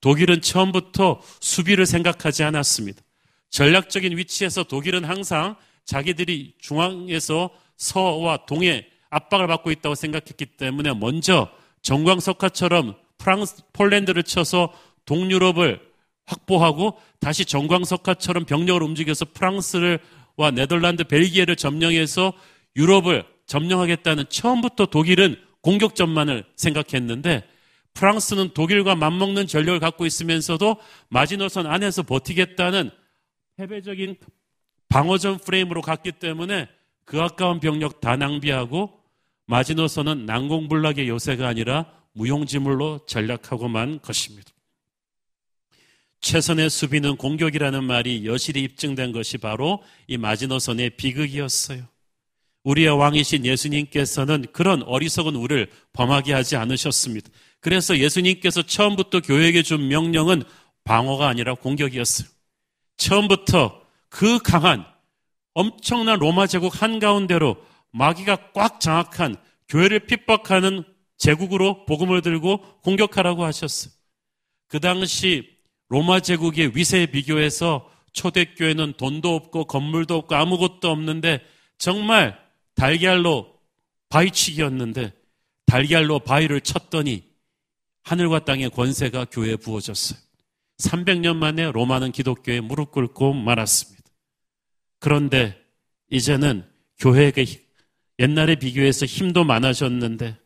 독일은 처음부터 수비를 생각하지 않았습니다. 전략적인 위치에서 독일은 항상 자기들이 중앙에서 서와 동에 압박을 받고 있다고 생각했기 때문에 먼저 정광석화처럼 프랑스, 폴란드를 쳐서 동유럽을 확보하고 다시 정광석화처럼 병력을 움직여서 프랑스를 와 네덜란드, 벨기에를 점령해서 유럽을 점령하겠다는 처음부터 독일은 공격전만을 생각했는데 프랑스는 독일과 맞먹는 전력을 갖고 있으면서도 마지노선 안에서 버티겠다는 패배적인 방어전 프레임으로 갔기 때문에 그 아까운 병력 다 낭비하고 마지노선은 난공불락의 요새가 아니라 무용지물로 전략하고만 것입니다. 최선의 수비는 공격이라는 말이 여실히 입증된 것이 바로 이 마지노선의 비극이었어요. 우리의 왕이신 예수님께서는 그런 어리석은 우를 범하게 하지 않으셨습니다. 그래서 예수님께서 처음부터 교회에게 준 명령은 방어가 아니라 공격이었어요. 처음부터 그 강한 엄청난 로마 제국 한가운데로 마귀가 꽉 장악한 교회를 핍박하는 제국으로 복음을 들고 공격하라고 하셨어요. 그 당시 로마 제국의 위세에 비교해서 초대교회는 돈도 없고 건물도 없고 아무것도 없는데 정말 달걀로 바위치기였는데 달걀로 바위를 쳤더니 하늘과 땅의 권세가 교회에 부어졌어요. 300년 만에 로마는 기독교에 무릎 꿇고 말았습니다. 그런데 이제는 교회에게 옛날에 비교해서 힘도 많아졌는데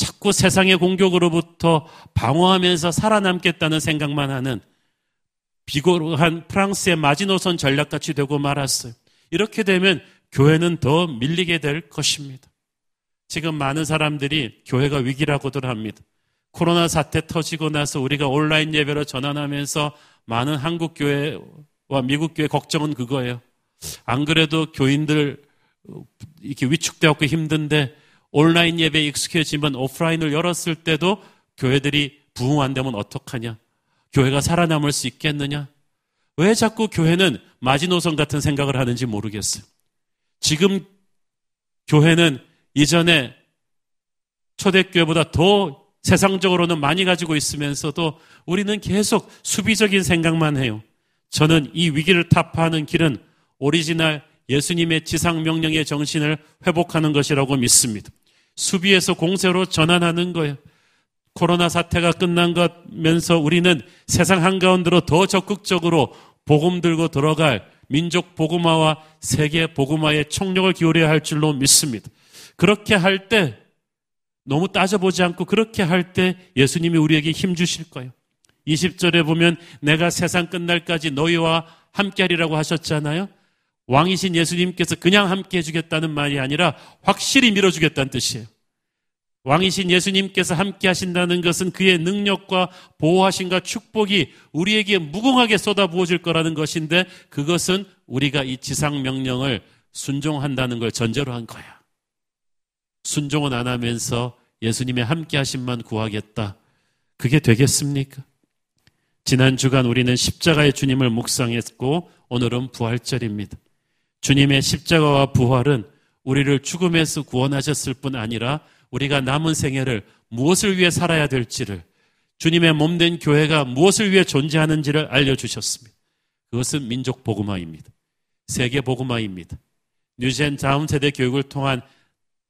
자꾸 세상의 공격으로부터 방어하면서 살아남겠다는 생각만 하는 비고한 프랑스의 마지노선 전략같이 되고 말았어요. 이렇게 되면 교회는 더 밀리게 될 것입니다. 지금 많은 사람들이 교회가 위기라고들 합니다. 코로나 사태 터지고 나서 우리가 온라인 예배로 전환하면서 많은 한국 교회와 미국 교회 걱정은 그거예요. 안 그래도 교인들 이렇게 위축되었고 힘든데 온라인 예배에 익숙해지면 오프라인을 열었을 때도 교회들이 부흥 안 되면 어떡하냐? 교회가 살아남을 수 있겠느냐? 왜 자꾸 교회는 마지노선 같은 생각을 하는지 모르겠어요. 지금 교회는 이전에 초대교회보다 더 세상적으로는 많이 가지고 있으면서도 우리는 계속 수비적인 생각만 해요. 저는 이 위기를 타파하는 길은 오리지널 예수님의 지상 명령의 정신을 회복하는 것이라고 믿습니다. 수비에서 공세로 전환하는 거예요. 코로나 사태가 끝난 것면서 우리는 세상 한가운데로 더 적극적으로 복음 들고 들어갈 민족 복음화와 세계 복음화에 총력을 기울여야 할 줄로 믿습니다. 그렇게 할 때 너무 따져보지 않고 그렇게 할 때 예수님이 우리에게 힘 주실 거예요. 20절에 보면 내가 세상 끝날까지 너희와 함께 하리라고 하셨잖아요. 왕이신 예수님께서 그냥 함께 해주겠다는 말이 아니라 확실히 밀어주겠다는 뜻이에요. 왕이신 예수님께서 함께 하신다는 것은 그의 능력과 보호하심과 축복이 우리에게 무궁하게 쏟아부어질 거라는 것인데 그것은 우리가 이 지상 명령을 순종한다는 걸 전제로 한 거야. 순종은 안 하면서 예수님의 함께 하심만 구하겠다. 그게 되겠습니까? 지난 주간 우리는 십자가의 주님을 묵상했고 오늘은 부활절입니다. 주님의 십자가와 부활은 우리를 죽음에서 구원하셨을 뿐 아니라 우리가 남은 생애를 무엇을 위해 살아야 될지를 주님의 몸된 교회가 무엇을 위해 존재하는지를 알려주셨습니다. 그것은 민족 복음화입니다. 세계 복음화입니다. 뉴젠 다음 세대 교육을 통한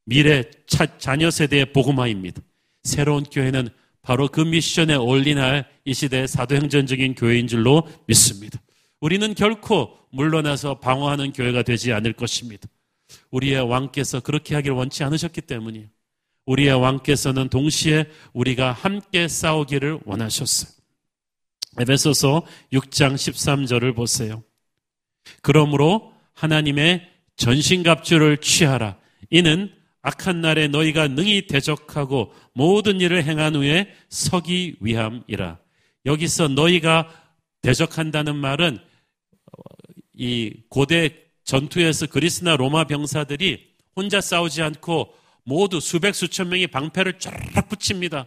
미래 차, 자녀 세대의 복음화입니다. 새로운 교회는 바로 그 미션에 올인할 이 시대의 사도행전적인 교회인 줄로 믿습니다. 우리는 결코 물러나서 방어하는 교회가 되지 않을 것입니다. 우리의 왕께서 그렇게 하길 원치 않으셨기 때문이에요. 우리의 왕께서는 동시에 우리가 함께 싸우기를 원하셨어요. 에베소서 6장 13절을 보세요. 그러므로 하나님의 전신갑주를 취하라. 이는 악한 날에 너희가 능히 대적하고 모든 일을 행한 후에 서기 위함이라. 여기서 너희가 대적한다는 말은 이 고대 전투에서 그리스나 로마 병사들이 혼자 싸우지 않고 모두 수백 수천 명이 방패를 쫙 붙입니다.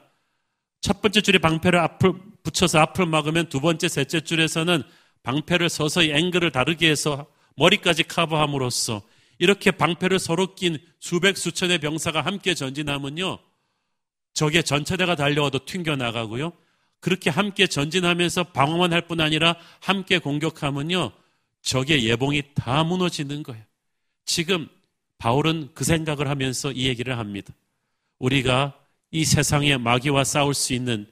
첫 번째 줄에 방패를 앞을 붙여서 앞을 막으면 두 번째, 셋째 줄에서는 방패를 서서히 앵글을 다르게 해서 머리까지 커버함으로써 이렇게 방패를 서로 낀 수백 수천의 병사가 함께 전진하면요. 적의 전차대가 달려와도 튕겨나가고요. 그렇게 함께 전진하면서 방어만 할 뿐 아니라 함께 공격하면요. 적의 예봉이 다 무너지는 거예요. 지금 바울은 그 생각을 하면서 이 얘기를 합니다. 우리가 이 세상에 마귀와 싸울 수 있는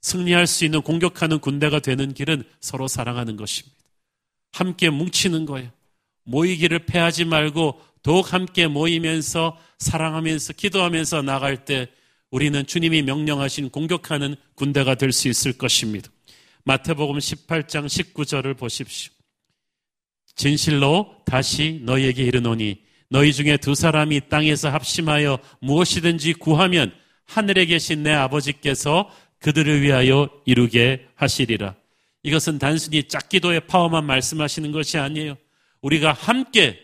승리할 수 있는 공격하는 군대가 되는 길은 서로 사랑하는 것입니다. 함께 뭉치는 거예요. 모이기를 패하지 말고 더욱 함께 모이면서 사랑하면서 기도하면서 나갈 때 우리는 주님이 명령하신 공격하는 군대가 될 수 있을 것입니다. 마태복음 18장 19절을 보십시오. 진실로 다시 너희에게 이르노니 너희 중에 두 사람이 땅에서 합심하여 무엇이든지 구하면 하늘에 계신 내 아버지께서 그들을 위하여 이루게 하시리라. 이것은 단순히 짝기도의 파워만 말씀하시는 것이 아니에요. 우리가 함께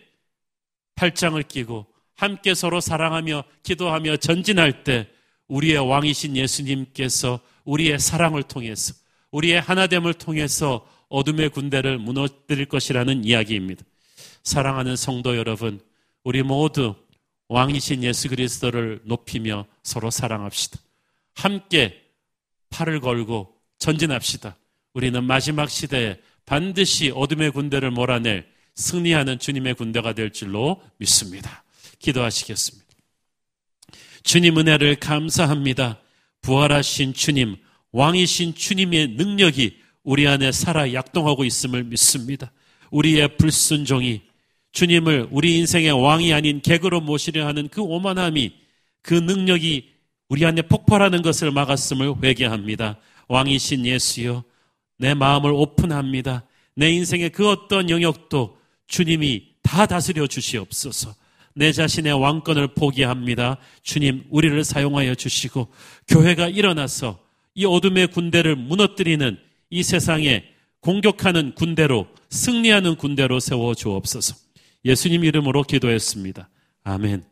팔짱을 끼고 함께 서로 사랑하며 기도하며 전진할 때 우리의 왕이신 예수님께서 우리의 사랑을 통해서 우리의 하나됨을 통해서 어둠의 군대를 무너뜨릴 것이라는 이야기입니다. 사랑하는 성도 여러분, 우리 모두 왕이신 예수 그리스도를 높이며 서로 사랑합시다. 함께 팔을 걸고 전진합시다. 우리는 마지막 시대에 반드시 어둠의 군대를 몰아낼 승리하는 주님의 군대가 될 줄로 믿습니다. 기도하시겠습니다. 주님 은혜를 감사합니다. 부활하신 주님, 왕이신 주님의 능력이 우리 안에 살아 약동하고 있음을 믿습니다. 우리의 불순종이 주님을 우리 인생의 왕이 아닌 객으로 모시려 하는 그 오만함이 그 능력이 우리 안에 폭발하는 것을 막았음을 회개합니다. 왕이신 예수여, 내 마음을 오픈합니다. 내 인생의 그 어떤 영역도 주님이 다 다스려 주시옵소서. 내 자신의 왕권을 포기합니다. 주님, 우리를 사용하여 주시고, 교회가 일어나서 이 어둠의 군대를 무너뜨리는 이 세상에 공격하는 군대로, 승리하는 군대로 세워 주옵소서. 예수님 이름으로 기도했습니다. 아멘.